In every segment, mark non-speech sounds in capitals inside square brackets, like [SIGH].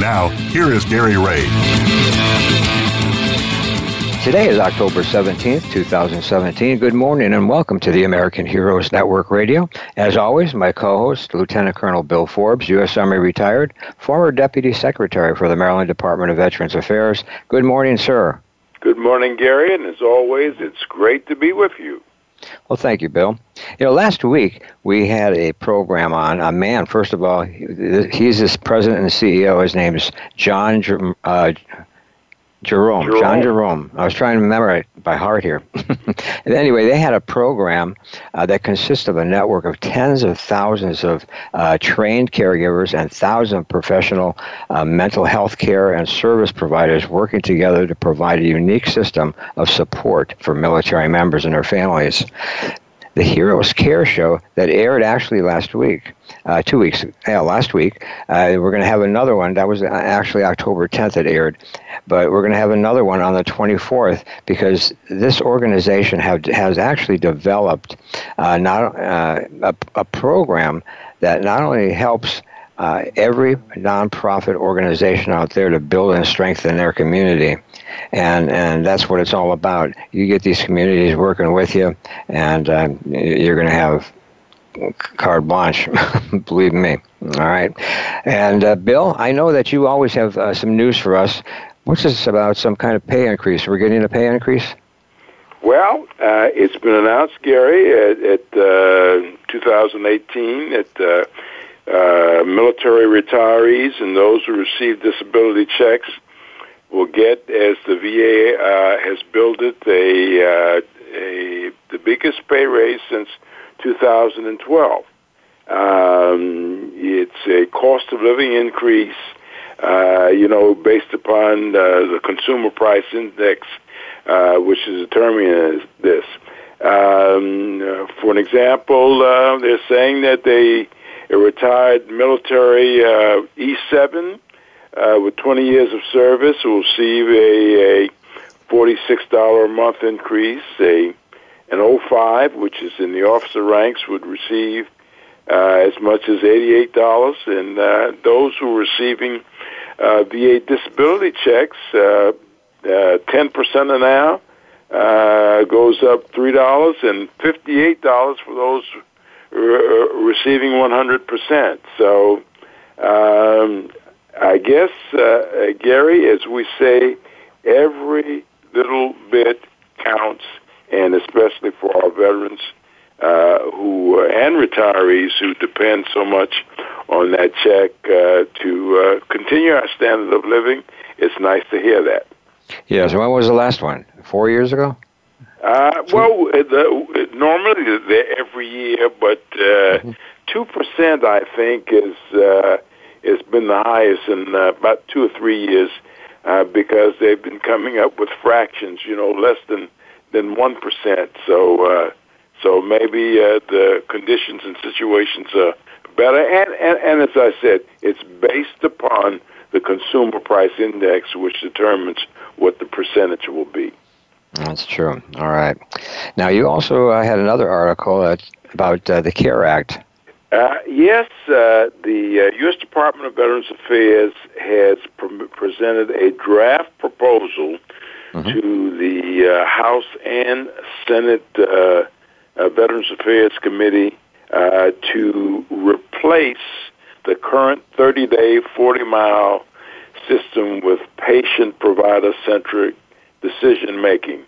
Now, here is Gary Ray. Today is October 17th, 2017. Good morning and welcome to the American Heroes Network Radio. As always, my co host, Lieutenant Colonel Bill Forbes, U.S. Army retired, former Deputy Secretary for the Maryland Department of Veterans Affairs. Good morning, sir. Good morning, Gary, and as always, it's great to be with you. Well, thank you, Bill. You know, last week we had a program on a man. First of all, he's this president and CEO. His name is John uh, Jerome, Jerome, John Jerome. I was trying to remember it by heart here. [LAUGHS] anyway, they had a program uh, that consists of a network of tens of thousands of uh, trained caregivers and thousands of professional uh, mental health care and service providers working together to provide a unique system of support for military members and their families the Heroes Care show that aired actually last week, uh, two weeks, yeah, last week. Uh, we're going to have another one. That was actually October 10th it aired. But we're going to have another one on the 24th because this organization have, has actually developed uh, not, uh, a, a program that not only helps uh, every nonprofit organization out there to build and strengthen their community. And, and that's what it's all about. You get these communities working with you, and uh, you're going to have carte blanche, [LAUGHS] believe me. All right. And uh, Bill, I know that you always have uh, some news for us. What's this about some kind of pay increase? We're getting a pay increase? Well, uh, it's been announced, Gary, at, at uh, 2018 at uh, military retirees and those who receive disability checks will get, as the VA uh, has billed it, a, uh, a the biggest pay raise since 2012. Um, it's a cost of living increase, uh, you know, based upon uh, the consumer price index, uh, which is determining this. Um, uh, for an example, they're saying that they a retired military uh, E7 uh, with 20 years of service will receive a, a $46 a month increase. A an 05, which is in the officer ranks, would receive uh, as much as $88. And uh, those who are receiving uh, VA disability checks, uh, uh, 10% an hour, uh, goes up $3 and $58 for those re- receiving 100%. So um, I guess, uh, Gary, as we say, every little bit counts, and especially for our veterans uh, who uh, and retirees who depend so much on that check uh, to uh, continue our standard of living. It's nice to hear that. Yeah. So when was the last one? Four years ago. Uh, well, the, normally they're every year, but uh, mm-hmm. two uh, percent, I think, is uh, has been the highest in uh, about two or three years uh, because they've been coming up with fractions, you know, less than than one percent. So, uh, so maybe uh, the conditions and situations are better. And, and and as I said, it's based upon the consumer price index, which determines what the percentage will be. That's true. All right. Now, you also uh, had another article uh, about uh, the CARE Act. Uh, yes, uh, the U.S. Uh, Department of Veterans Affairs has pre- presented a draft proposal mm-hmm. to the House and Senate Veterans Affairs Committee to replace the current 30-day, 40-mile system with patient-provider-centric decision making.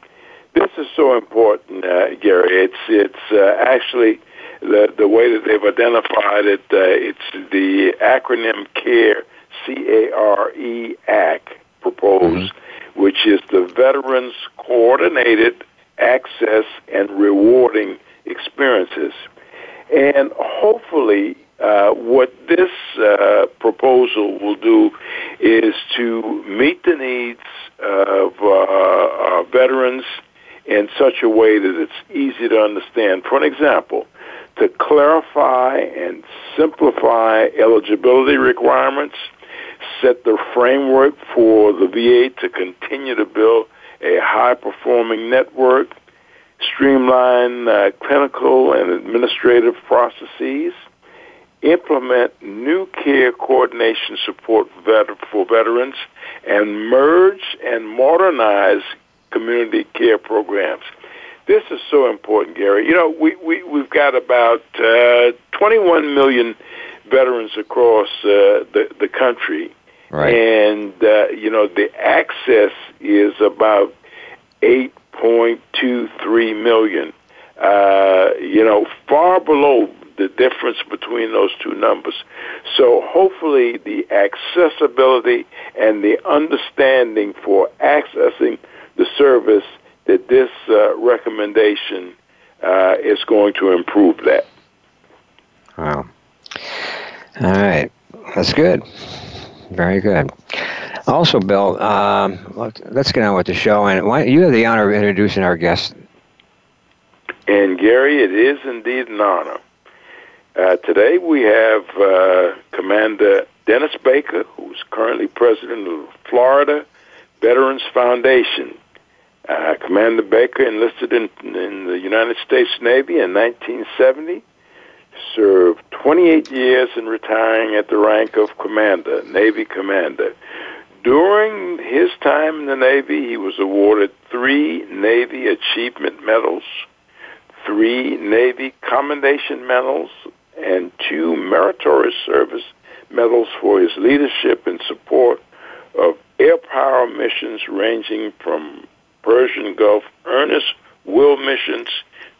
This is so important, uh, Gary. It's it's uh, actually the the way that they've identified it. Uh, it's the acronym CARE, C A R E Act proposed, mm-hmm. which is the Veterans Coordinated Access and Rewarding Experiences, and hopefully uh, what this uh, proposal will do is to meet the needs of uh, veterans in such a way that it's easy to understand. For an example, to clarify and simplify eligibility requirements, set the framework for the VA to continue to build a high performing network, streamline uh, clinical and administrative processes, implement new care coordination support for veterans, and merge and modernize community care programs. This is so important, Gary. You know, we, we, we've got about uh, 21 million veterans across uh, the, the country. Right. And, uh, you know, the access is about 8.23 million. Uh, you know, far below the difference between those two numbers. So hopefully the accessibility and the understanding for accessing the service that this uh, recommendation uh, is going to improve that. Wow. All right. That's good. Very good. Also, Bill, um, let's get on with the show. And why, you have the honor of introducing our guest. And Gary, it is indeed an honor. Uh, today we have uh, Commander Dennis Baker, who's currently president of the Florida Veterans Foundation. Uh, Commander Baker enlisted in, in the United States Navy in 1970, served 28 years in retiring at the rank of commander, Navy commander. During his time in the Navy, he was awarded three Navy Achievement Medals, three Navy Commendation Medals, and two Meritorious Service Medals for his leadership and support of air power missions ranging from Persian Gulf earnest will missions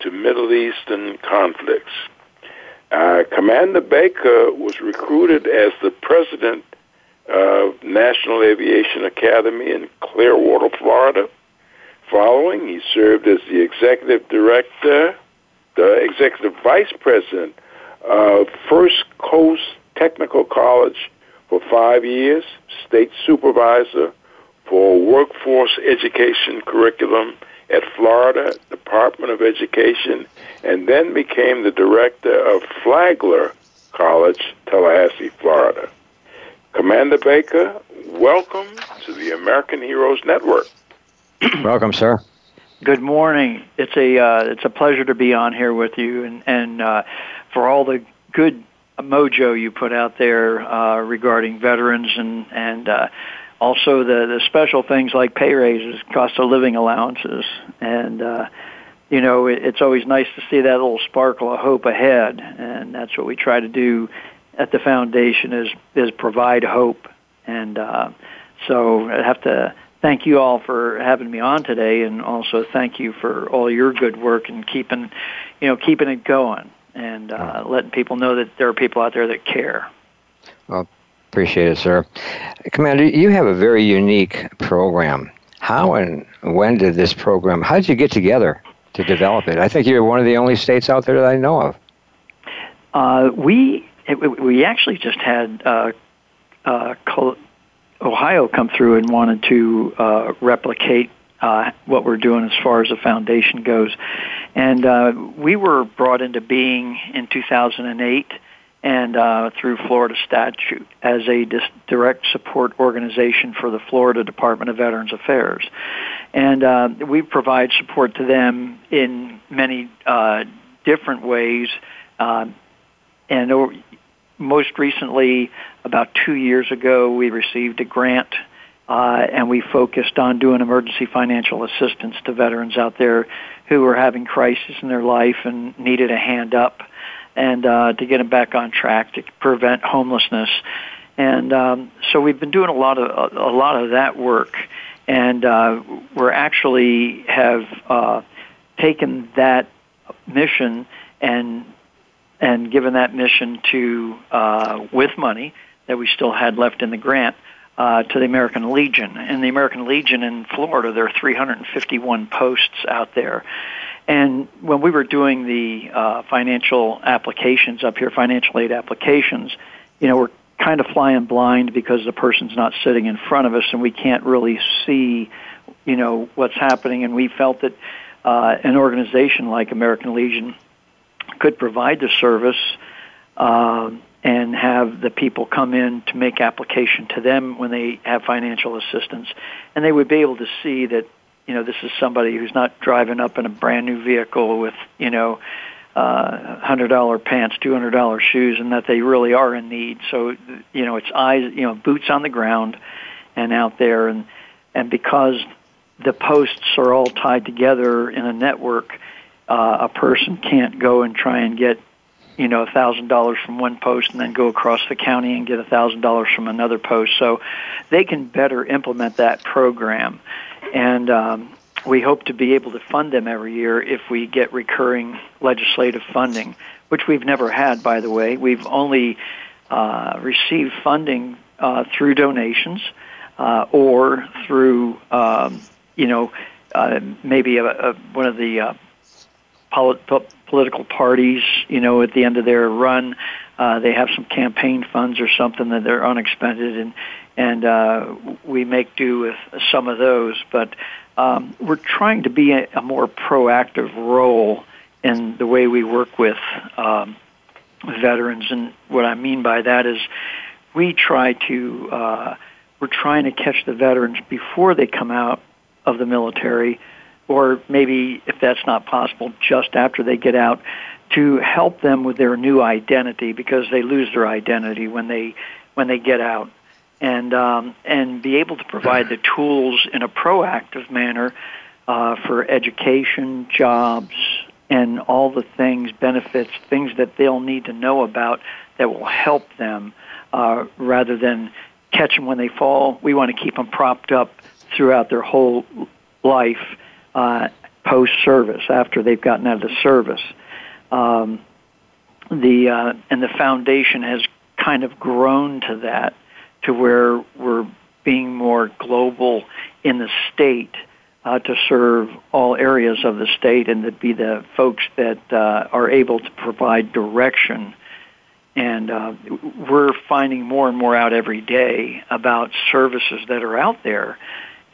to Middle Eastern conflicts. Uh, Commander Baker was recruited as the president of National Aviation Academy in Clearwater, Florida. Following, he served as the executive director, the executive vice president of First Coast Technical College for five years, state supervisor for workforce education curriculum at Florida Department of Education, and then became the director of Flagler College, Tallahassee, Florida. Commander Baker, welcome to the American Heroes Network. [CLEARS THROAT] welcome, sir. Good morning. It's a uh, it's a pleasure to be on here with you, and and uh, for all the good mojo you put out there uh, regarding veterans and and uh, also the the special things like pay raises, cost of living allowances, and uh, you know it, it's always nice to see that little sparkle of hope ahead, and that's what we try to do at the foundation is is provide hope, and uh, so I have to thank you all for having me on today, and also thank you for all your good work and keeping you know keeping it going and uh, letting people know that there are people out there that care. Well, Appreciate it, sir. Commander, you have a very unique program. How and when did this program, how did you get together to develop it? I think you're one of the only states out there that I know of. Uh, we it, we actually just had uh, uh, Ohio come through and wanted to uh, replicate uh, what we're doing as far as the foundation goes, and uh, we were brought into being in 2008 and uh, through Florida statute as a dis- direct support organization for the Florida Department of Veterans Affairs. And uh, we provide support to them in many uh, different ways. Uh, and o- most recently, about two years ago, we received a grant uh, and we focused on doing emergency financial assistance to veterans out there who were having crisis in their life and needed a hand up and uh, to get them back on track to prevent homelessness. And um, so we've been doing a lot of a, a lot of that work, and uh, we're actually have uh, taken that mission and and given that mission to uh, with money that we still had left in the grant uh, to the American Legion. And the American Legion in Florida, there are 351 posts out there, and when we were doing the uh, financial applications up here, financial aid applications, you know, we're kind of flying blind because the person's not sitting in front of us and we can't really see, you know, what's happening. And we felt that uh, an organization like American Legion could provide the service uh, and have the people come in to make application to them when they have financial assistance, and they would be able to see that you know this is somebody who's not driving up in a brand new vehicle with you know uh, hundred dollar pants, two hundred dollar shoes, and that they really are in need. So you know, it's eyes, you know, boots on the ground, and out there, and and because the posts are all tied together in a network, uh, a person can't go and try and get you know a thousand dollars from one post and then go across the county and get a thousand dollars from another post. So they can better implement that program, and um, we hope to be able to fund them every year if we get recurring legislative funding, which we've never had, by the way. We've only uh, received funding uh, through donations uh, or through, um, you know, uh, maybe a, a, one of the polit- political parties, you know, at the end of their run, uh, they have some campaign funds or something that they're unexpended, and and uh, we make do with some of those. But um, we're trying to be a, a, more proactive role in the way we work with um, veterans. And what I mean by that is we try to, uh, we're trying to catch the veterans before they come out of the military, or maybe if that's not possible, just after they get out, to help them with their new identity because they lose their identity when they when they get out and um, and be able to provide the tools in a proactive manner uh, for education, jobs, and all the things, benefits, things that they'll need to know about that will help them, uh, rather than catch them when they fall. We want to keep them propped up throughout their whole life uh, post service after they've gotten out of the service. Um, the uh, and the foundation has kind of grown to that to where we're being more global in the state uh, to serve all areas of the state and to be the folks that uh, are able to provide direction. And uh, we're finding more and more out every day about services that are out there.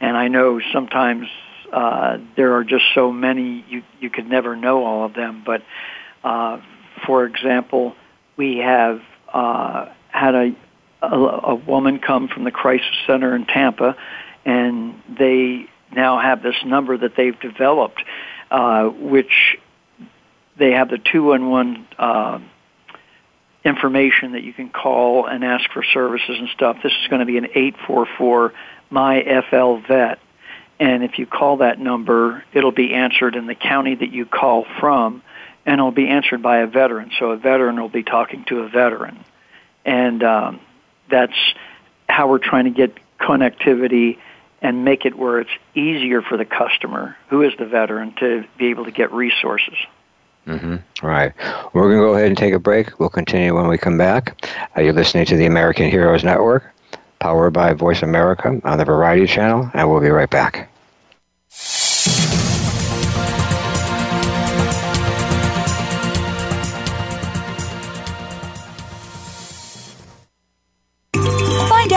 And I know sometimes uh, there are just so many you you could never know all of them. But uh, for example, we have uh, had a a, a woman come from the crisis center in Tampa, and they now have this number that they've developed, uh, which they have the 211 uh, information that you can call and ask for services and stuff. This is going to be an 844 MyFL Vet. And if you call that number, it'll be answered in the county that you call from, and it'll be answered by a veteran. So a veteran will be talking to a veteran. And um, that's how we're trying to get connectivity and make it where it's easier for the customer, who is the veteran, to be able to get resources. Mm-hmm. Right. We're going to go ahead and take a break. We'll continue when we come back. Uh, you're listening to the American Heroes Network, powered by Voice America on the Variety Channel, and we'll be right back.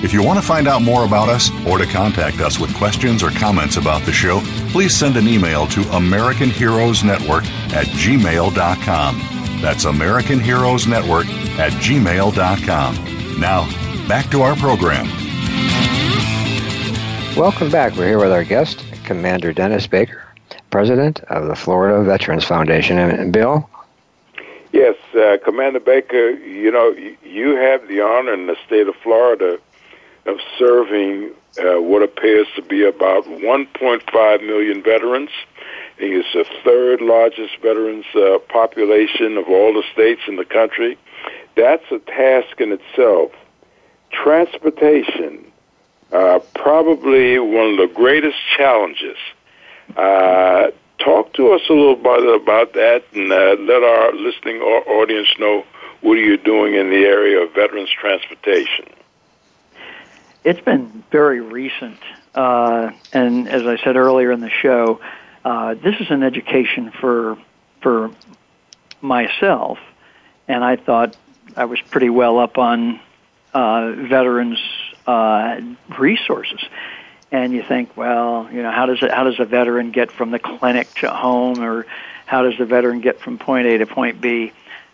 If you want to find out more about us or to contact us with questions or comments about the show, please send an email to American Heroes Network at gmail.com. That's American Heroes Network at gmail.com. Now, back to our program. Welcome back. We're here with our guest, Commander Dennis Baker, President of the Florida Veterans Foundation. And Bill, Yes, uh, Commander Baker, you know, you have the honor in the state of Florida of serving uh, what appears to be about 1.5 million veterans. It's the third largest veterans uh, population of all the states in the country. That's a task in itself. Transportation, uh, probably one of the greatest challenges uh, talk to us a little bit about that and uh, let our listening audience know what are you doing in the area of veterans transportation. It's been very recent, uh, and as I said earlier in the show, uh, this is an education for for myself, and I thought I was pretty well up on uh, veterans uh, resources and you think, well, you know, how does it, how does a veteran get from the clinic to home, or how does the veteran get from point A to point B?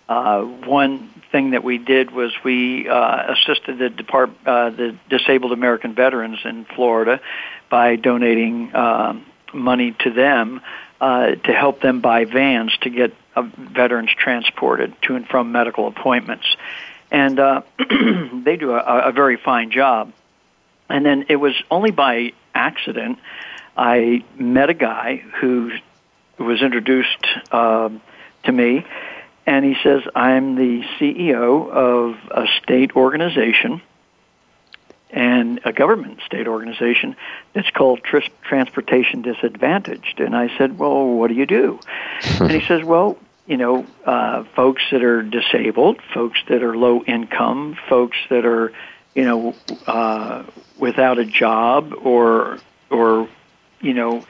Uh, one thing that we did was we uh, assisted the depart uh, the disabled American veterans in Florida by donating uh, money to them uh, to help them buy vans to get uh, veterans transported to and from medical appointments, and uh, [CLEARS THROAT] they do a, a very fine job. And then it was only by accident I met a guy who was introduced um, to me, and he says, I'm the CEO of a state organization and a government state organization that's called Tr- Transportation Disadvantaged. And I said, Well, what do you do? [LAUGHS] and he says, Well, you know, uh, folks that are disabled, folks that are low income, folks that are, you know, uh, without a job or or you know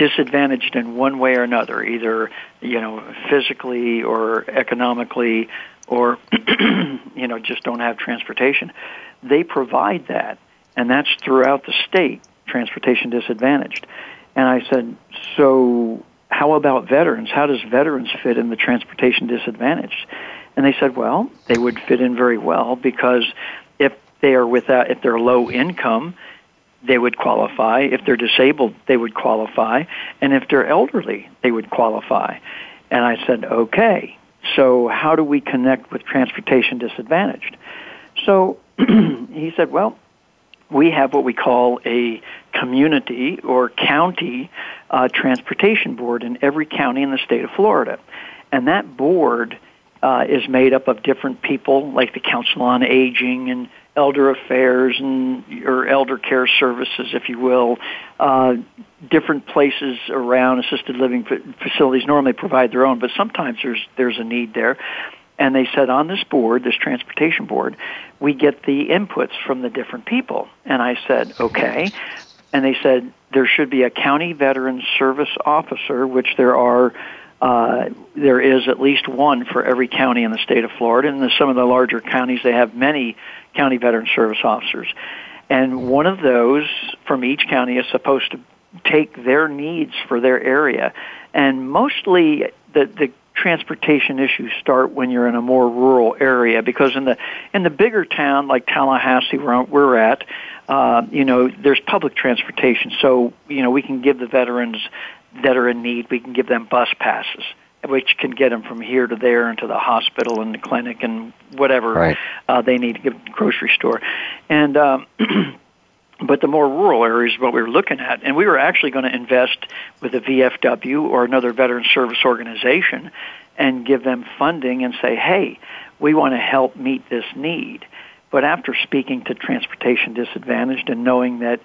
disadvantaged in one way or another, either you know physically or economically, or [CLEARS THROAT] you know just don't have transportation. They provide that, and that's throughout the state. Transportation disadvantaged, and I said, so how about veterans? How does veterans fit in the transportation disadvantaged? And they said, well, they would fit in very well because if they are without, if they're low income, they would qualify. If they're disabled, they would qualify. And if they're elderly, they would qualify. And I said, okay, so how do we connect with transportation disadvantaged? So [CLEARS THROAT] he said, well, we have what we call a community or county uh, transportation board in every county in the state of Florida. And that board uh, is made up of different people like the Council on Aging and elder affairs and or elder care services, if you will. Uh, different places around assisted living facilities normally provide their own, but sometimes there's there's a need there. And they said on this board, this transportation board, we get the inputs from the different people. And I said, okay. And they said there should be a county veteran service officer, which there are uh, there is at least one for every county in the state of Florida. And in some of the larger counties, they have many county veteran service officers. And one of those from each county is supposed to take their needs for their area. And mostly the, the transportation issues start when you're in a more rural area because in the in the bigger town like Tallahassee where we're at uh, you know there's public transportation so you know we can give the veterans that are in need, we can give them bus passes, which can get them from here to there and to the hospital and the clinic and whatever right. uh, they need to get to the grocery store. And um, [CLEARS THROAT] but the more rural areas is what we were looking at, and we were actually going to invest with a VFW or another veteran service organization and give them funding and say, hey, we want to help meet this need. But after speaking to transportation disadvantaged and knowing that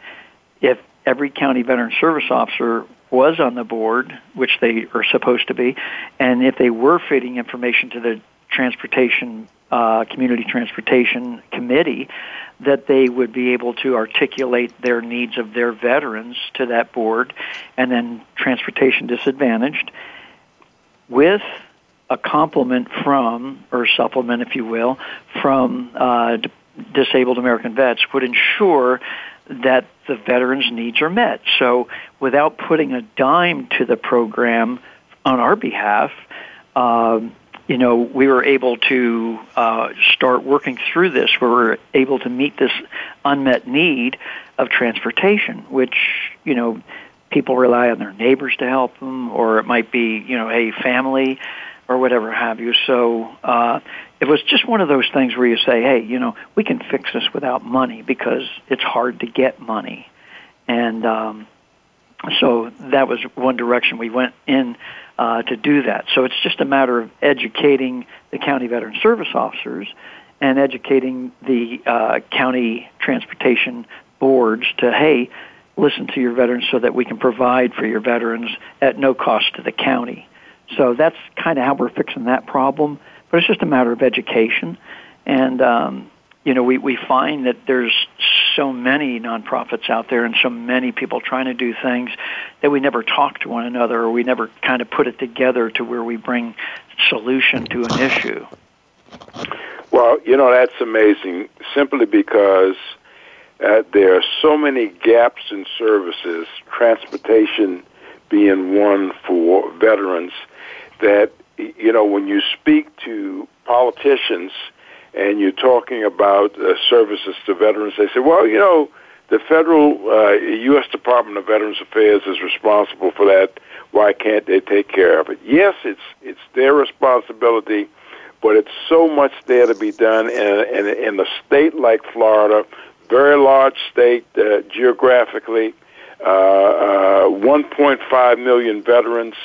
if every county veteran service officer was on the board, which they are supposed to be, and if they were feeding information to the transportation uh, community transportation committee, that they would be able to articulate their needs of their veterans to that board, and then transportation disadvantaged, with a complement from or supplement, if you will, from uh, disabled American vets would ensure that the veterans' needs are met. So, without putting a dime to the program on our behalf, um, you know, we were able to uh, start working through this. We were able to meet this unmet need of transportation, which you know, people rely on their neighbors to help them, or it might be you know, a family or whatever have you. So uh, it was just one of those things where you say, hey, you know, we can fix this without money because it's hard to get money. And um, so that was one direction we went in uh, to do that. So it's just a matter of educating the county veteran service officers and educating the uh, county transportation boards to, hey, listen to your veterans so that we can provide for your veterans at no cost to the county. So that's kind of how we're fixing that problem. But it's just a matter of education. And, um, you know, we, we find that there's so many nonprofits out there and so many people trying to do things that we never talk to one another or we never kind of put it together to where we bring solution to an issue. Well, you know, that's amazing simply because uh, there are so many gaps in services, transportation being one for veterans that you know when you speak to politicians and you're talking about uh, services to veterans, they say, well, you know, the federal uh, U.S. Department of Veterans Affairs is responsible for that. Why can't they take care of it? Yes, it's it's their responsibility, but it's so much there to be done in in, in a state like Florida, very large state uh, geographically, uh, uh, 1.5 million veterans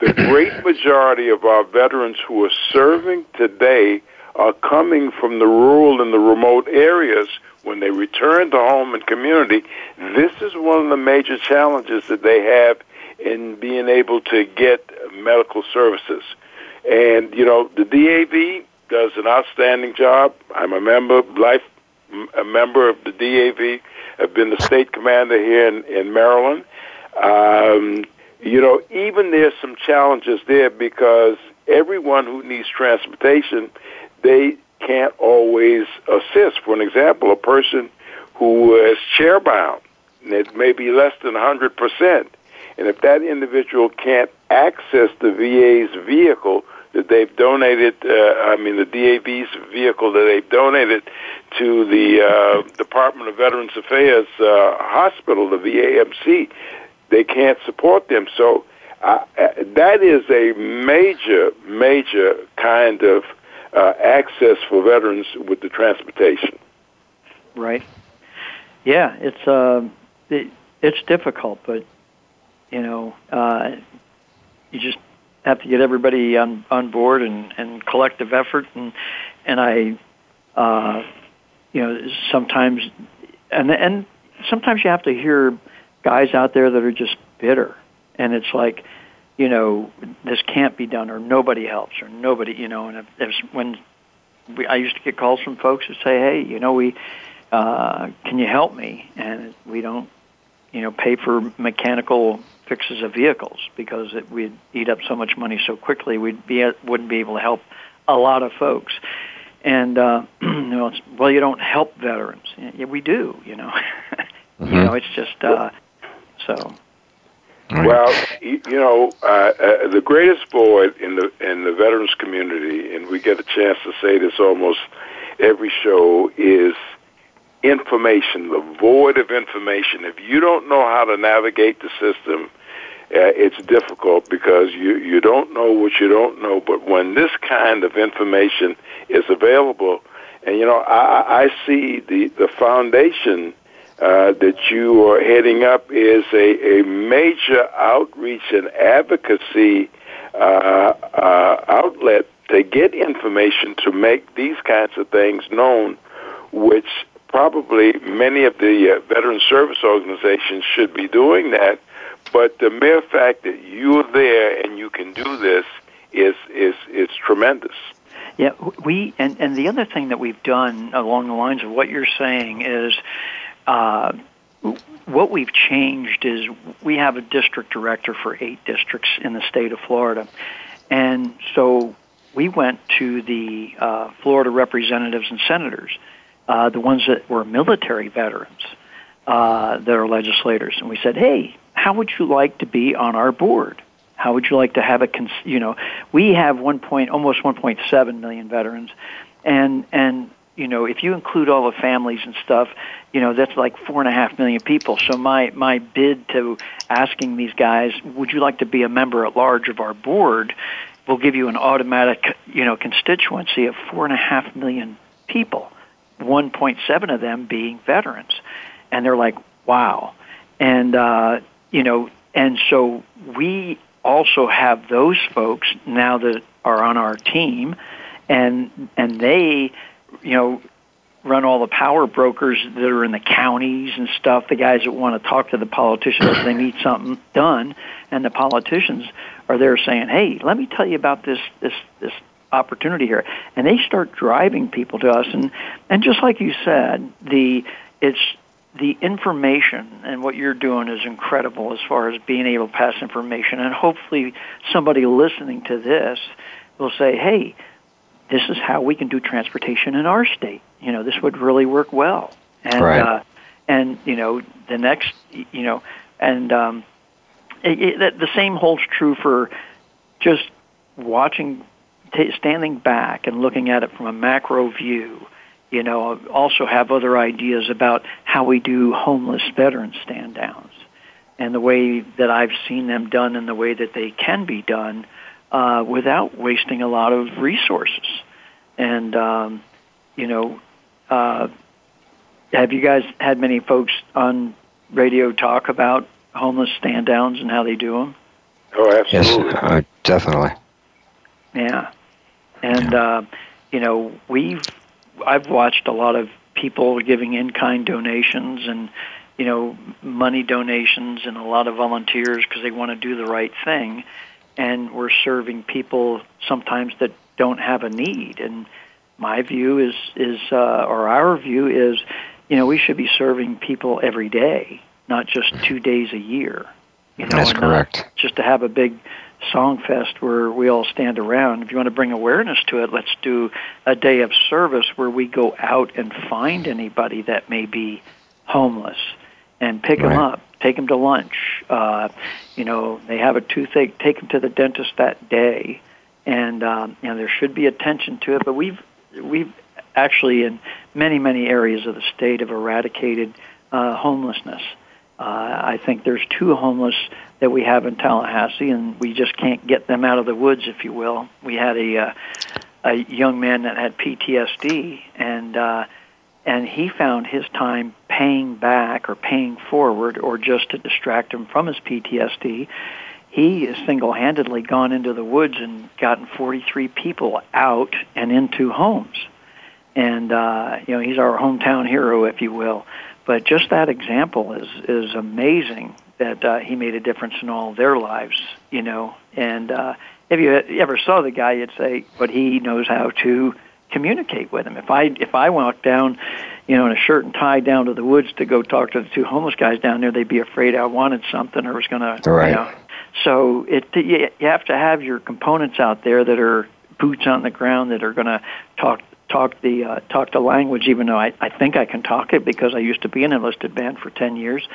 the [CLEARS THROAT] great majority of our veterans who are serving today are coming from the rural and the remote areas when they return to home and community. This is one of the major challenges that they have in being able to get medical services. And, you know, the DAV does an outstanding job. I'm a member, life, a member of the DAV. I've been the state commander here in, in Maryland. Um, you know, even there's some challenges there because everyone who needs transportation, they can't always assist. For an example, a person who is chairbound, and it may be less than 100%, and if that individual can't access the VA's vehicle that they've donated, uh, I mean the DAV's vehicle that they've donated to the uh, Department of Veterans Affairs uh, hospital, the VAMC, they can't support them. So uh, that is a major, major kind of uh, access for veterans with the transportation. Right. Yeah, it's uh, it, it's difficult, but you know, uh, you just have to get everybody on on board and, and collective effort, and and I, uh, you know, sometimes, and and sometimes you have to hear guys out there that are just bitter, and it's like, you know, this can't be done, or nobody helps, or nobody, you know. And if, if when we, I used to get calls from folks who say, "Hey, you know, we uh, can you help me?" And we don't, you know, pay for mechanical fixes of vehicles because it, we'd eat up so much money so quickly. We'd be wouldn't be able to help a lot of folks. And uh, [CLEARS THROAT] you know, well, you don't help veterans. Yeah, we do. You know, [LAUGHS] mm-hmm. you know, it's just. Uh, so. Well, you know, uh, uh, the greatest void in the in the veterans community, and we get a chance to say this almost every show, is information. The void of information. If you don't know how to navigate the system, uh, it's difficult because you you don't know what you don't know. But when this kind of information is available, and you know, I, I see the the foundation uh, that you are heading up is a, a major outreach and advocacy uh, uh, outlet to get information to make these kinds of things known, which probably many of the uh, veteran service organizations should be doing that. But the mere fact that you're there and you can do this is is is tremendous. Yeah, we and and the other thing that we've done along the lines of what you're saying is. Uh, what we've changed is we have a district director for eight districts in the state of Florida. And so we went to the uh, Florida representatives and senators, uh, the ones that were military veterans, uh, that are legislators, and we said, hey, how would you like to be on our board? How would you like to have a, cons- you know, we have one point, almost 1.7 million veterans, and and you know, if you include all the families and stuff, you know, that's like four and a half million people. So my my bid to asking these guys, would you like to be a member at large of our board, will give you an automatic, you know, constituency of four and a half million people, 1.7 of them being veterans, and they're like, wow, and uh, you know, and so we also have those folks now that are on our team, and and they you know, run all the power brokers that are in the counties and stuff, the guys that want to talk to the politicians if they need something done, and the politicians are there saying, "Hey, let me tell you about this this this opportunity here," and they start driving people to us, and and just like you said, the it's the information and what you're doing is incredible as far as being able to pass information, and hopefully somebody listening to this will say, "Hey." This is how we can do transportation in our state. You know, this would really work well. And right. uh, and you know, the next, you know, and um, it, it, the same holds true for just watching, t- standing back and looking at it from a macro view. You know, also have other ideas about how we do homeless veteran stand downs and the way that I've seen them done and the way that they can be done uh, without wasting a lot of resources. And um, you know, uh, have you guys had many folks on radio talk about homeless stand downs and how they do them? Oh, absolutely. Yes, uh, definitely. Yeah, and yeah. Uh, you know, we've I've watched a lot of people giving in kind donations and you know money donations and a lot of volunteers because they want to do the right thing and we're serving people sometimes that don't have a need. And my view is is uh, or our view is, you know, we should be serving people every day, not just two days a year. You know, That's correct. Just to have a big song fest where we all stand around. If you want to bring awareness to it, let's do a day of service where we go out and find anybody that may be homeless and pick right. them up take them to lunch. Uh, you know, they have a toothache, take them to the dentist that day, and um, you know there should be attention to it. But we've we've actually in many many areas of the state have eradicated uh, homelessness. Uh, I think there's two homeless that we have in Tallahassee, and we just can't get them out of the woods, if you will. We had a uh, a young man that had PTSD, and uh, and he found his time paying back or paying forward or just to distract him from his PTSD. He has single-handedly gone into the woods and gotten 43 people out and into homes. And uh, you know, he's our hometown hero, if you will. But just that example is is amazing that uh, he made a difference in all their lives. You know, and uh, if you ever saw the guy, you'd say, but he knows how to communicate with them. If I if I walk down, you know, in a shirt and tie down to the woods to go talk to the two homeless guys down there, they'd be afraid I wanted something or was going to, right. you know. So it you, you have to have your components out there that are boots on the ground that are going to talk talk the uh, talk the language. Even though I I think I can talk it because I used to be an enlisted band for ten years,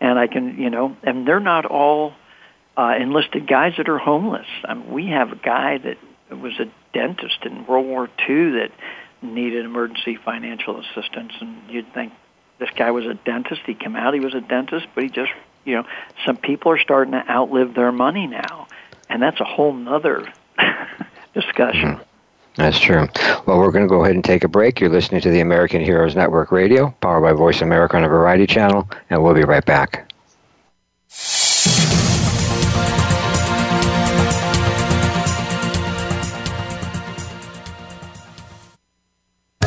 and I can you know, and they're not all uh, enlisted guys that are homeless. I mean, we have a guy that was a dentist in World War II that needed emergency financial assistance, and you'd think this guy was a dentist. He came out, he was a dentist, but he just, you know, some people are starting to outlive their money now, and that's a whole nother [LAUGHS] discussion. Mm-hmm. That's true. Well, we're going to go ahead and take a break. You're listening to the American Heroes Network Radio, powered by Voice America on a Variety Channel, and we'll be right back.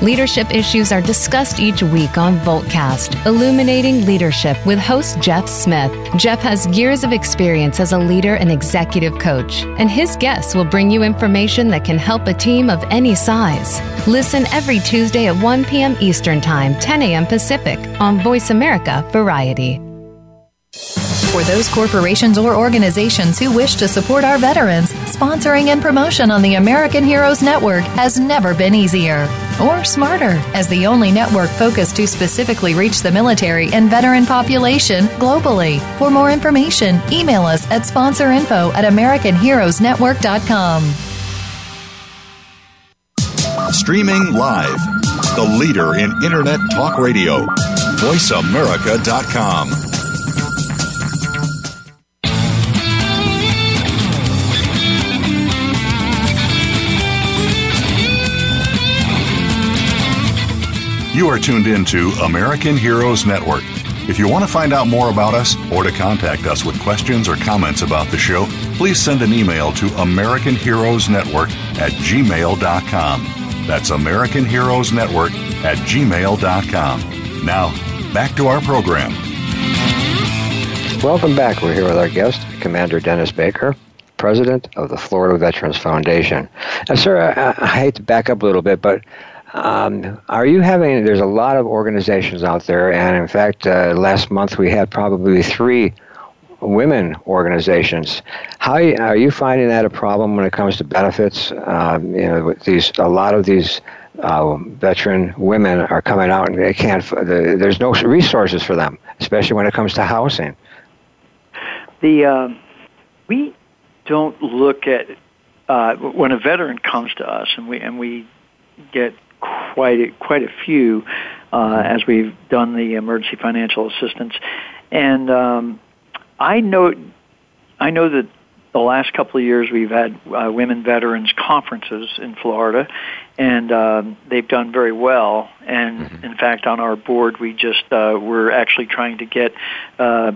Leadership issues are discussed each week on Voltcast, Illuminating Leadership with host Jeff Smith. Jeff has years of experience as a leader and executive coach, and his guests will bring you information that can help a team of any size. Listen every Tuesday at 1 p.m. Eastern Time, 10 a.m. Pacific on Voice America Variety. For those corporations or organizations who wish to support our veterans, sponsoring and promotion on the American Heroes Network has never been easier or smarter as the only network focused to specifically reach the military and veteran population globally. For more information, email us at sponsorinfo at AmericanHeroesNetwork.com. Streaming live, the leader in Internet Talk Radio, VoiceAmerica.com. You are tuned in to American Heroes Network. If you want to find out more about us or to contact us with questions or comments about the show, please send an email to American Heroes Network at gmail.com. That's American Heroes Network at gmail.com. Now, back to our program. Welcome back. We're here with our guest, Commander Dennis Baker, President of the Florida Veterans Foundation. Now, sir, I, I hate to back up a little bit, but um, are you having? There's a lot of organizations out there, and in fact, uh, last month we had probably three women organizations. How are you finding that a problem when it comes to benefits? Um, you know, these a lot of these uh, veteran women are coming out and they can't. The, there's no resources for them, especially when it comes to housing. The uh, we don't look at uh, when a veteran comes to us and we and we get quite a, quite a few uh, as we've done the emergency financial assistance, and um, I know I know that the last couple of years we've had uh, women veterans conferences in Florida, and um, they've done very well. And mm-hmm. in fact, on our board, we just uh, we're actually trying to get uh,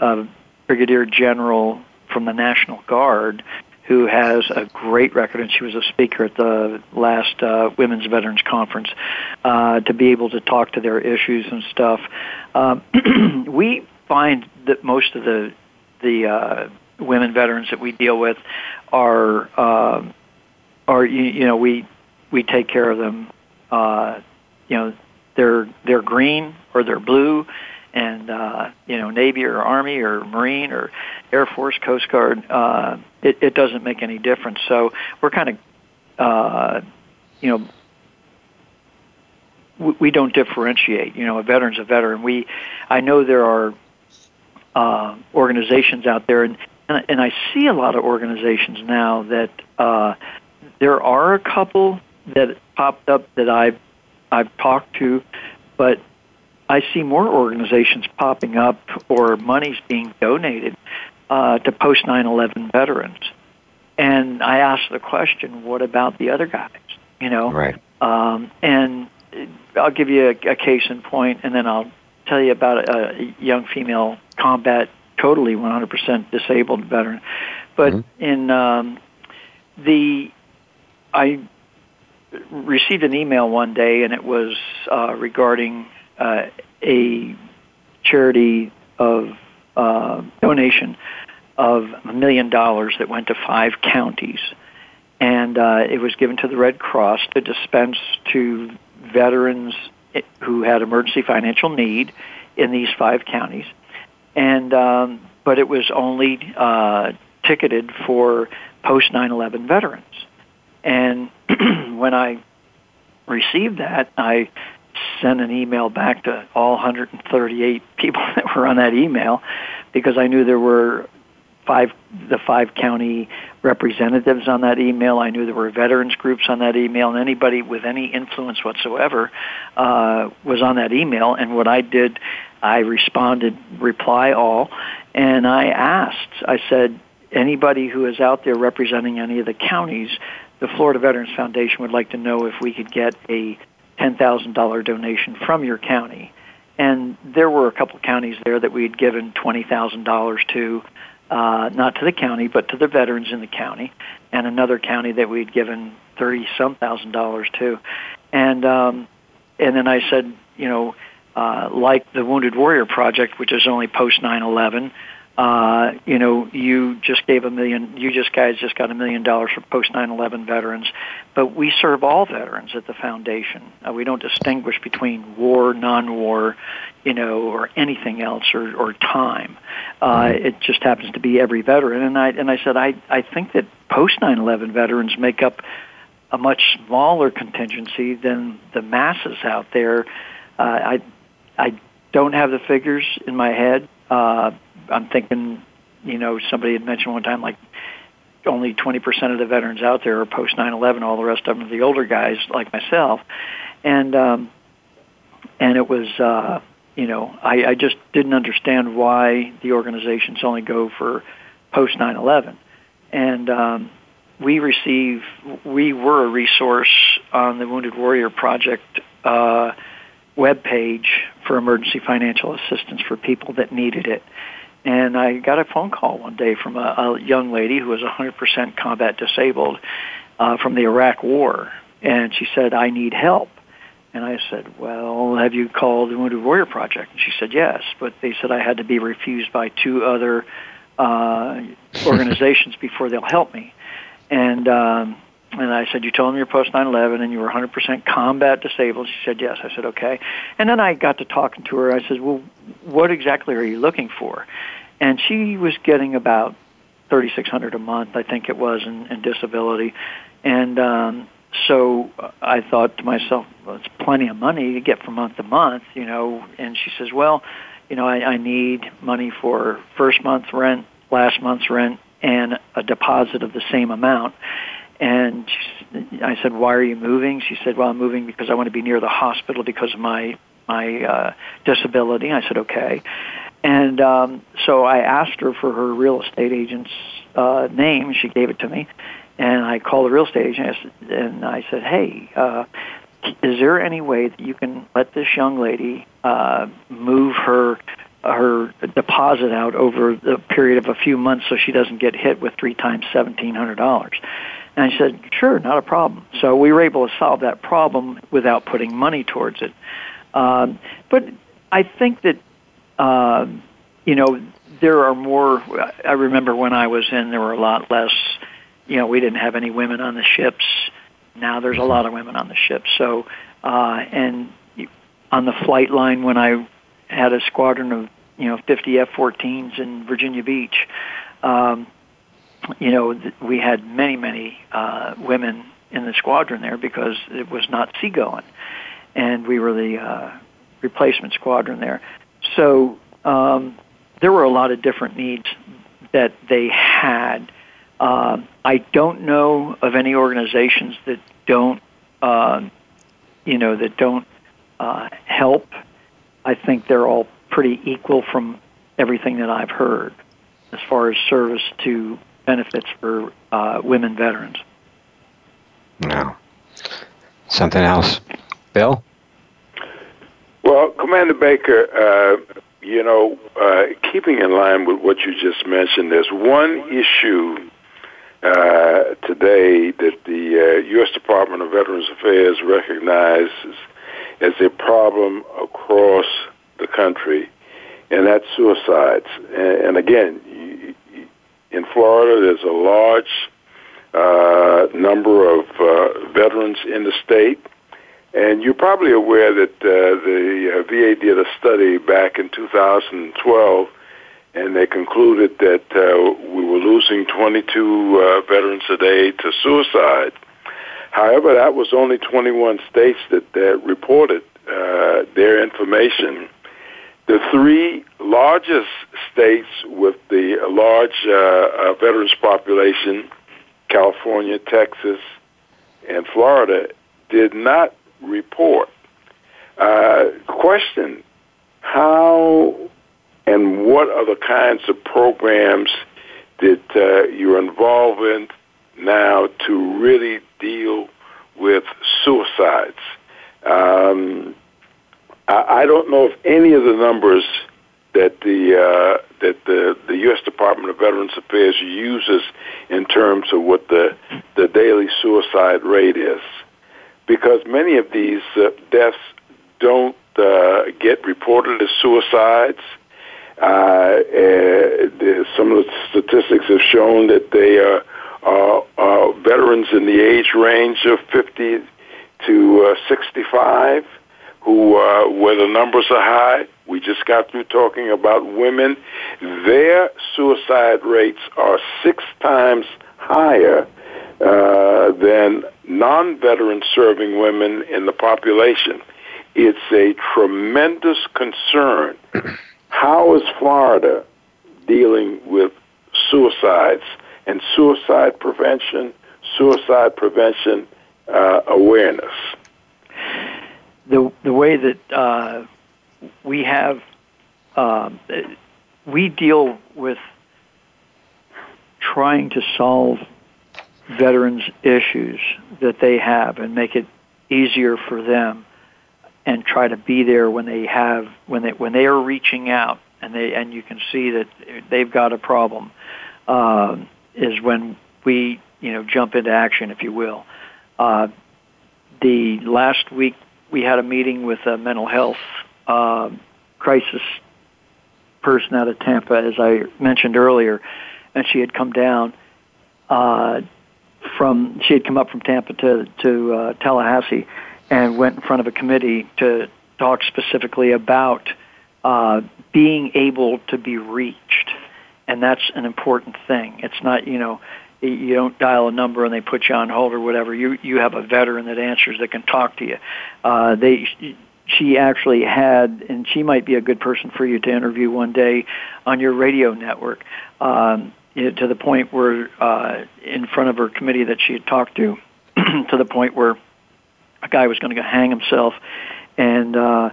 a brigadier general from the National Guard who has a great record, and she was a speaker at the last uh, Women's Veterans Conference, uh, to be able to talk to their issues and stuff. Um, [CLEARS THROAT] we find that most of the the uh, women veterans that we deal with are uh, are you, you know we we take care of them. Uh, you know they're they're green or they're blue and uh, you know Navy or Army or Marine or Air Force, Coast Guard, uh, it, it doesn't make any difference. So we're kind of, uh, you know, we, we don't differentiate. You know, a veteran's a veteran. We, I know there are uh, organizations out there, and, and I see a lot of organizations now that uh, there are a couple that popped up that I've I've talked to, but I see more organizations popping up or monies being donated uh, to post 9/11 veterans. And I asked the question, what about the other guys? You know, right? Um, and I'll give you a, a case in point, and then I'll tell you about a, a young female combat, totally 100% disabled veteran. But mm-hmm. in um, the, I received an email one day, and it was uh, regarding uh, a charity of uh, donation of a million dollars that went to five counties, and uh, it was given to the Red Cross to dispense to veterans who had emergency financial need in these five counties, and um, but it was only uh, ticketed for post 9/11 veterans. And [CLEARS THROAT] when I received that, I sent an email back to all 138 people [LAUGHS] that were on that email because I knew there were five the five county representatives on that email. I knew there were veterans groups on that email, and anybody with any influence whatsoever uh, was on that email. And what I did, I responded, reply all, and I asked. I said, anybody who is out there representing any of the counties, the Florida Veterans Foundation would like to know if we could get a $10,000 donation from your county. And there were a couple counties there that we had given $20,000 to uh, not to the county, but to the veterans in the county, and another county that we had given thirty some thousand dollars to, and um, and then I said, you know, uh, like the Wounded Warrior Project, which is only post nine eleven, uh, you know, you just gave a million, you just guys just got a million dollars for post 9/11 veterans, but we serve all veterans at the foundation. Uh, we don't distinguish between war, non-war, you know, or anything else or, or time. Uh, mm-hmm. it just happens to be every veteran. And I and I said I I think that post 9/11 veterans make up a much smaller contingency than the masses out there. Uh, I I don't have the figures in my head. Uh, I'm thinking, you know, somebody had mentioned one time like only 20% of the veterans out there are post 9/11. All the rest of them are the older guys like myself, and um, and it was, uh, you know, I, I just didn't understand why the organizations only go for post 9/11, and um, we receive we were a resource on the Wounded Warrior Project. Uh, web page for emergency financial assistance for people that needed it. And I got a phone call one day from a, a young lady who was 100% combat disabled uh, from the Iraq War, and she said, "I need help." And I said, "Well, have you called the Wounded Warrior Project?" And she said, "Yes," but they said I had to be refused by two other uh, organizations [LAUGHS] before they'll help me. And um, and I said, you told them you're post 9/11 and you were 100% combat disabled. She said, yes. I said, okay. And then I got to talking to her. I said, well, what exactly are you looking for? And she was getting about 3,600 a month, I think it was, in, in disability. And um, so I thought to myself, well, it's plenty of money to get from month to month, you know. And she says, well, you know, I, I need money for first month's rent, last month's rent, and a deposit of the same amount. And she, I said, "Why are you moving?" She said, "Well, I'm moving because I want to be near the hospital because of my my uh, disability." I said, "Okay." And um, so I asked her for her real estate agent's uh, name. She gave it to me, and I called the real estate agent and I said, "Hey, uh, is there any way that you can let this young lady uh, move her?" her deposit out over the period of a few months so she doesn't get hit with three times seventeen hundred dollars and I said, sure, not a problem. So we were able to solve that problem without putting money towards it. Um, but I think that, uh, you know, there are more. I remember when I was in, there were a lot less. You know, we didn't have any women on the ships. Now there's a lot of women on the ships. So, uh, and on the flight line when I had a squadron of you know 50 F-14s in Virginia Beach, um, you know, we had many, many uh, women in the squadron there because it was not seagoing, and we were the uh, replacement squadron there. So um, there were a lot of different needs that they had. Uh, I don't know of any organizations that don't, uh, you know, that don't uh, help. I think they're all pretty equal from everything that I've heard as far as service to benefits for uh, women veterans. No. Something else. Bill? Well, Commander Baker, uh, you know, uh, keeping in line with what you just mentioned, there's one issue uh, today that the uh, U.S. Department of Veterans Affairs recognizes as a problem across the country, and that's suicides. And, and again, in Florida, there's a large uh, number of uh, veterans in the state, And you're probably aware that uh, the uh, VA did a study back in 2012, and they concluded that uh, we were losing 22 uh, veterans a day to suicide. However, that was only 21 states that, that reported uh, their information. The three largest states with the large uh, uh, veterans population, California, Texas, and Florida, did not report. Uh, question How and what other kinds of programs that uh, you're involved in now to really deal with suicides? Um, I, I don't know if any of the numbers that the uh, that the the U.S. Department of Veterans Affairs uses in terms of what the the daily suicide rate is, because many of these uh, deaths don't uh, get reported as suicides. Uh, uh, some of the statistics have shown that they are uh, uh, veterans in the age range of 50 to uh, 65 who uh, where the numbers are high. We just got through talking about women. Their suicide rates are six times higher uh, than non-veteran serving women in the population. It's a tremendous concern. [CLEARS THROAT] How is Florida dealing with suicides and suicide prevention, suicide prevention uh, awareness? the the way that uh, we have um, we deal with trying to solve veterans issues that they have and make it easier for them and try to be there when they have when they when they are reaching out and they and you can see that they've got a problem uh, is when we you know jump into action if you will. Uh, the last week we had a meeting with a mental health uh, crisis person out of Tampa, as I mentioned earlier, and she had come down uh, from she had come up from Tampa to to uh, Tallahassee and went in front of a committee to talk specifically about uh, being able to be reached, and that's an important thing. It's not you know you don't dial a number and they put you on hold or whatever. You you have a veteran that answers that can talk to you. Uh, they she actually had, and she might be a good person for you to interview one day on your radio network. Um, to the point where, uh, in front of her committee that she had talked to, [CLEARS THROAT] to the point where a guy was going to go hang himself, and uh,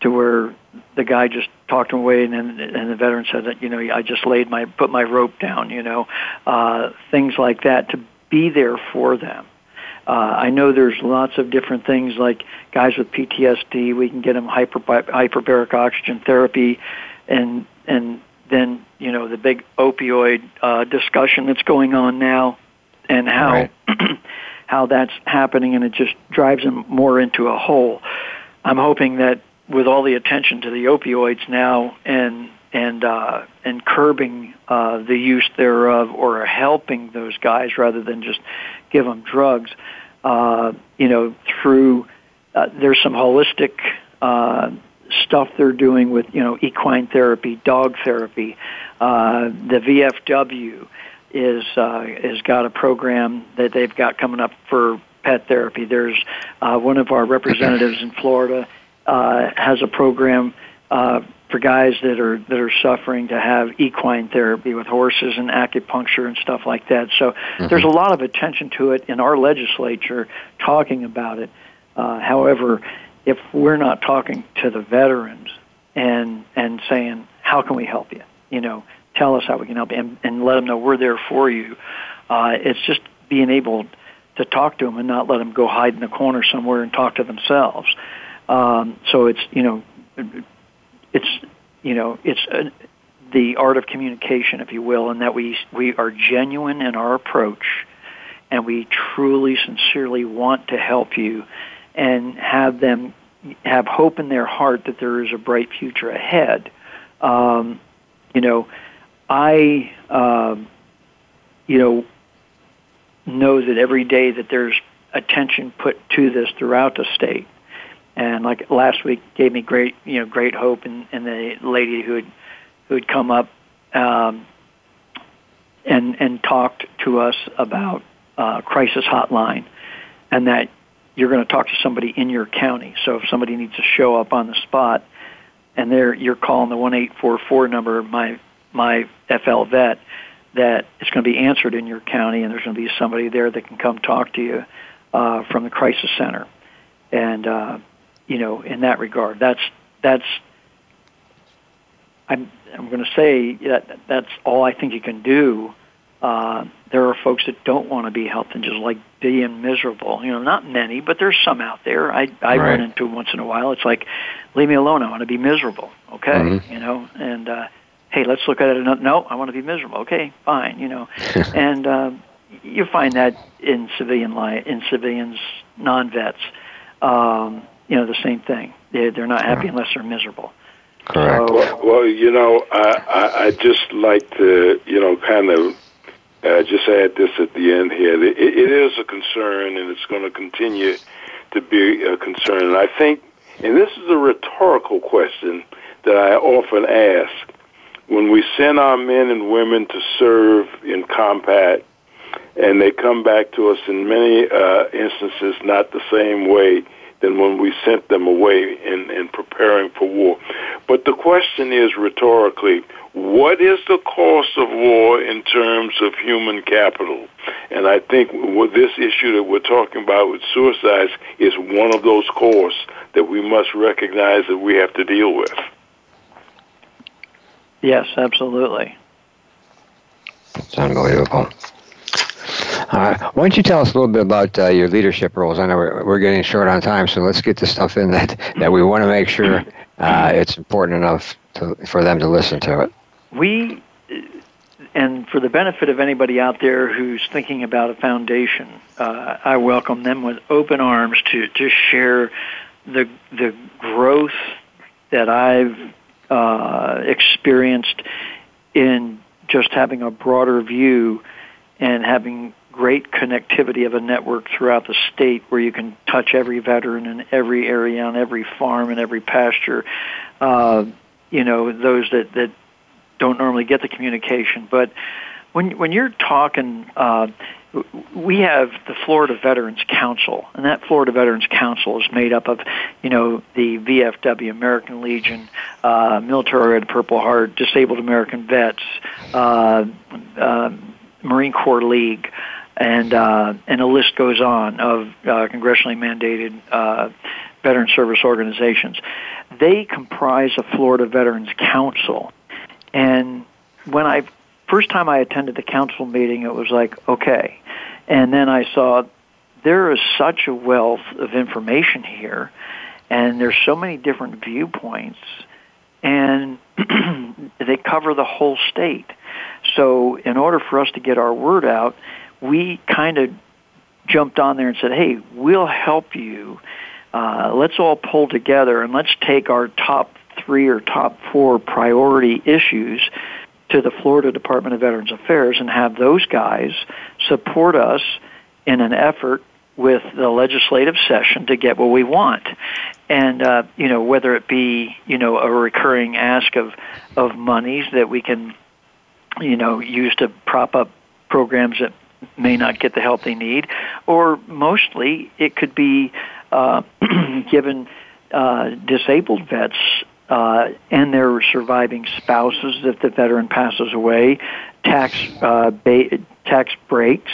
to where the guy just talked him away, and and the veteran said that you know I just laid my put my rope down, you know, uh, things like that to be there for them. Uh, I know there's lots of different things like guys with PTSD. We can get them hyper, hyperbaric oxygen therapy, and and then you know the big opioid uh, discussion that's going on now, and how right. [CLEARS THROAT] how that's happening, and it just drives them more into a hole. I'm hoping that with all the attention to the opioids now and and uh, and curbing uh, the use thereof or helping those guys rather than just give them drugs. Uh, you know, through uh, there's some holistic uh, stuff they're doing with you know equine therapy, dog therapy. Uh, the VFW is uh, has got a program that they've got coming up for pet therapy. There's uh, one of our representatives in Florida uh, has a program uh, for guys that are that are suffering to have equine therapy with horses and acupuncture and stuff like that. So mm-hmm. there's a lot of attention to it in our legislature talking about it. Uh, however, if we're not talking to the veterans and and saying how can we help you, you know, tell us how we can help you, and, and let them know we're there for you. Uh, it's just being able to talk to them and not let them go hide in the corner somewhere and talk to themselves. Um, so it's you know, it's you know, it's a, the art of communication, if you will, and that we we are genuine in our approach, and we truly, sincerely want to help you, and have them have hope in their heart that there is a bright future ahead. Um, you know, I, uh, you know, know that every day that there's attention put to this throughout the state, and like last week gave me great you know great hope and and the lady who had who had come up um, and and talked to us about uh, crisis hotline and that you're going to talk to somebody in your county. So if somebody needs to show up on the spot, and they're you're calling the one eight four four number, my my FL vet, that it's going to be answered in your county, and there's going to be somebody there that can come talk to you uh, from the crisis center, and uh, you know in that regard, that's that's I'm I'm going to say that that's all I think you can do uh, there are folks that don't want to be helped and just like being miserable. You know, not many, but there's some out there. I I right. run into once in a while. It's like, leave me alone. I want to be miserable. Okay, mm-hmm. you know, and uh, hey, let's look at it. Another, no, I want to be miserable. Okay, fine. You know, [LAUGHS] and uh, you find that in civilian life, in civilians, non-vets. Um, you know, the same thing. They they're not happy unless they're miserable. Correct. So, well, well, you know, I, I I just like to you know kind of uh, just add this at the end here. It, it is a concern, and it's going to continue to be a concern. And I think, and this is a rhetorical question that I often ask when we send our men and women to serve in combat, and they come back to us in many uh, instances not the same way than when we sent them away in, in preparing for war. But the question is rhetorically, what is the cost of war in terms of human capital? And I think with this issue that we're talking about with suicides is one of those costs that we must recognize that we have to deal with. Yes, absolutely. It's unbelievable. Why don't you tell us a little bit about uh, your leadership roles? I know we're, we're getting short on time, so let's get the stuff in that, that we want to make sure uh, it's important enough to, for them to listen to it. We, and for the benefit of anybody out there who's thinking about a foundation, uh, I welcome them with open arms to, to share the, the growth that I've uh, experienced in just having a broader view and having great connectivity of a network throughout the state where you can touch every veteran in every area on every farm and every pasture. Uh, you know, those that, that don't normally get the communication. But when, when you're talking, uh, we have the Florida Veterans Council, and that Florida Veterans Council is made up of, you know, the VFW, American Legion, uh, Military Red Purple Heart, Disabled American Vets, uh, uh, Marine Corps League, and uh, and a list goes on of uh, congressionally mandated uh, veteran service organizations. They comprise a Florida Veterans Council, and when I first time I attended the council meeting, it was like okay, and then I saw there is such a wealth of information here, and there's so many different viewpoints, and [CLEARS THROAT] they cover the whole state. So, in order for us to get our word out, we kind of jumped on there and said, hey, we'll help you. Uh, let's all pull together and let's take our top three or top four priority issues to the Florida Department of Veterans Affairs and have those guys support us in an effort with the legislative session to get what we want. And uh, you know, whether it be you know a recurring ask of of monies that we can you know use to prop up programs that may not get the help they need, or mostly it could be uh, [CLEARS THROAT] given uh, disabled vets uh, and their surviving spouses if the veteran passes away, tax uh, ba- tax breaks,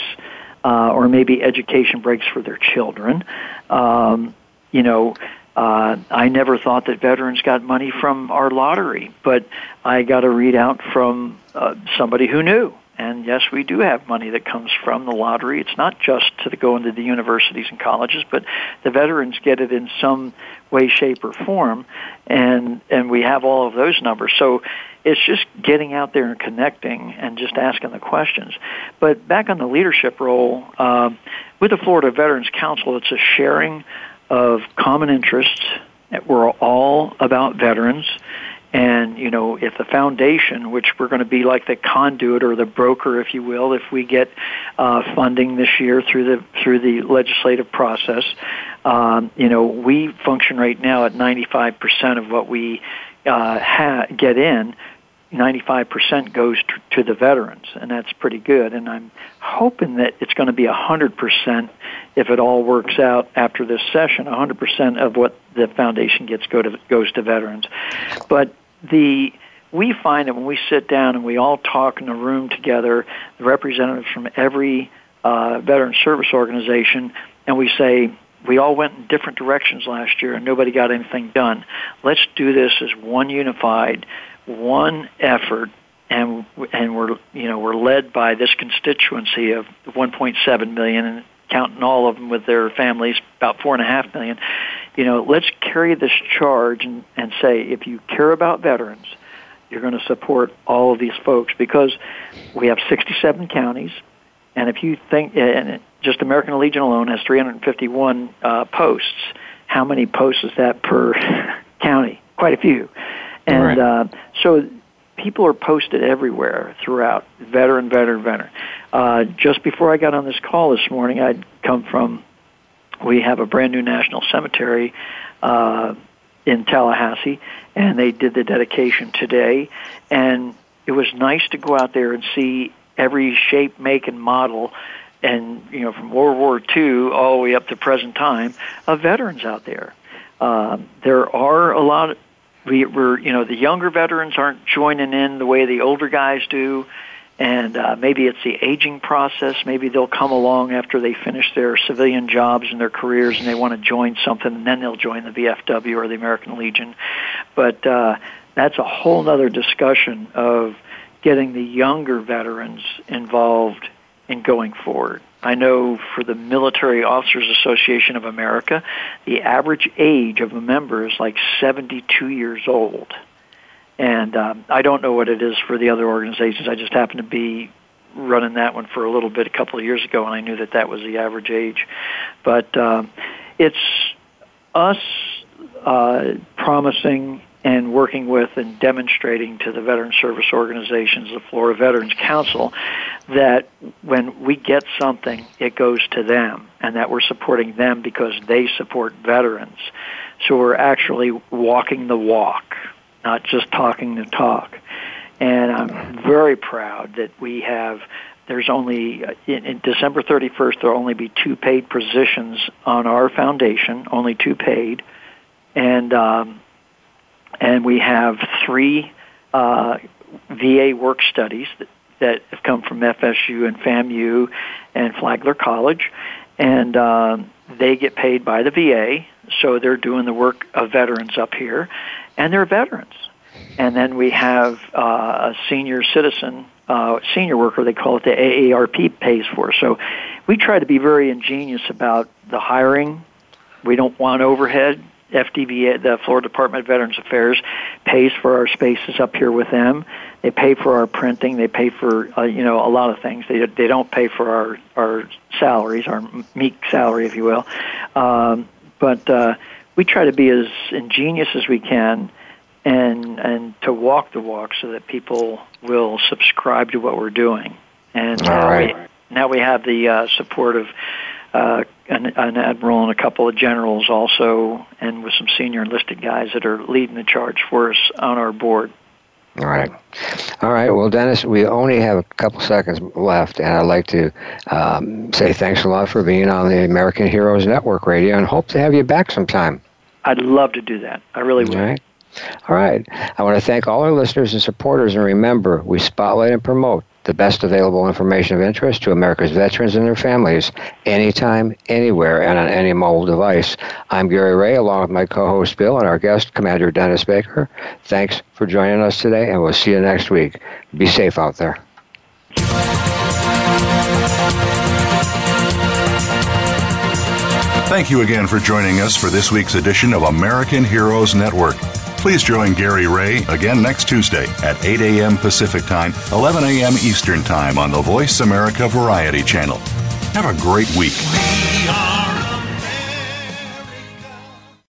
uh, or maybe education breaks for their children. Um, you know. Uh, I never thought that veterans got money from our lottery, but I got a readout from uh, somebody who knew and yes, we do have money that comes from the lottery. It's not just to go into the universities and colleges, but the veterans get it in some way, shape, or form, and and we have all of those numbers. So it's just getting out there and connecting and just asking the questions. But back on the leadership role uh, with the Florida Veterans Council, it's a sharing of common interests. We're all about veterans And, you know, if the foundation, which we're going to be like the conduit or the broker, if you will, if we get uh, funding this year through the, through the legislative process, um, you know, we function right now at 95% of what we uh, ha- get in 95% goes to, the veterans, and that's pretty good. And I'm hoping that it's going to be 100% if it all works out after this session. 100% of what the foundation gets go to, goes to veterans. But the we find that when we sit down and we all talk in a room together, the representatives from every uh, veteran service organization, and we say, we all went in different directions last year and nobody got anything done. Let's do this as one unified one effort and and we're you know we're led by this constituency of 1.7 million and counting all of them with their families about four and a half million you know let's carry this charge and, and say if you care about veterans you're going to support all of these folks because we have 67 counties and if you think and just American Legion alone has 351 uh, posts how many posts is that per [LAUGHS] county quite a few and right. uh, so people are posted everywhere throughout, veteran, veteran, veteran. Uh, just before I got on this call this morning, I'd come from, we have a brand new national cemetery uh, in Tallahassee, and they did the dedication today. And it was nice to go out there and see every shape, make, and model and you know from World War II all the way up to present time of veterans out there. Uh, there are a lot we, we're you know the younger veterans aren't joining in the way the older guys do and uh, maybe it's the aging process. Maybe they'll come along after they finish their civilian jobs and their careers and they want to join something and then they'll join the VFW or the American Legion. But uh, that's a whole other discussion of getting the younger veterans involved in going forward. I know for the Military Officers Association of America, the average age of a member is like 72 years old. And um, I don't know what it is for the other organizations. I just happen to be running that one for a little bit a couple of years ago, and I knew that that was the average age. But um, it's us uh, promising and working with and demonstrating to the veteran service organizations, the Florida Veterans Council, that when we get something, it goes to them, and that we're supporting them because they support veterans. So we're actually walking the walk, not just talking the talk. And I'm very proud that we have. There's only in, in December 31st. There will only be two paid positions on our foundation, only two paid, and um, and we have three uh, VA work studies that, that have come from FSU and FAMU and Flagler College, and uh, they get paid by the VA, so they're doing the work of veterans up here, and they're veterans. And then we have uh, a senior citizen, uh, senior worker, they call it the AARP pays for. So we try to be very ingenious about the hiring. We don't want overhead. FDVA, the Florida Department of Veterans Affairs, pays for our spaces up here with them. They pay for our printing. They pay for uh, you know a lot of things. They they don't pay for our our salaries, our meek salary, if you will. Um, but uh, we try to be as ingenious as we can, and and to walk the walk so that people will subscribe to what we're doing. And All right. we, now we have the uh, support of uh, an, an admiral and a couple of generals also, and with some senior enlisted guys that are leading the charge for us on our board. All right. All right. Well, Dennis, we only have a couple seconds left, and I'd like to um, say thanks a lot for being on the American Heroes Network Radio and hope to have you back sometime. I'd love to do that. I really would. All right. All right. I want to thank all our listeners and supporters, and remember, we spotlight and promote the best available information of interest to America's veterans and their families anytime, anywhere, and on any mobile device. I'm Gary Ray, along with my co host Bill and our guest, Commander Dennis Baker. Thanks for joining us today, and we'll see you next week. Be safe out there. Thank you again for joining us for this week's edition of American Heroes Network. Please join Gary Ray again next Tuesday at 8 a.m. Pacific Time, 11 a.m. Eastern Time on the Voice America Variety Channel. Have a great week. We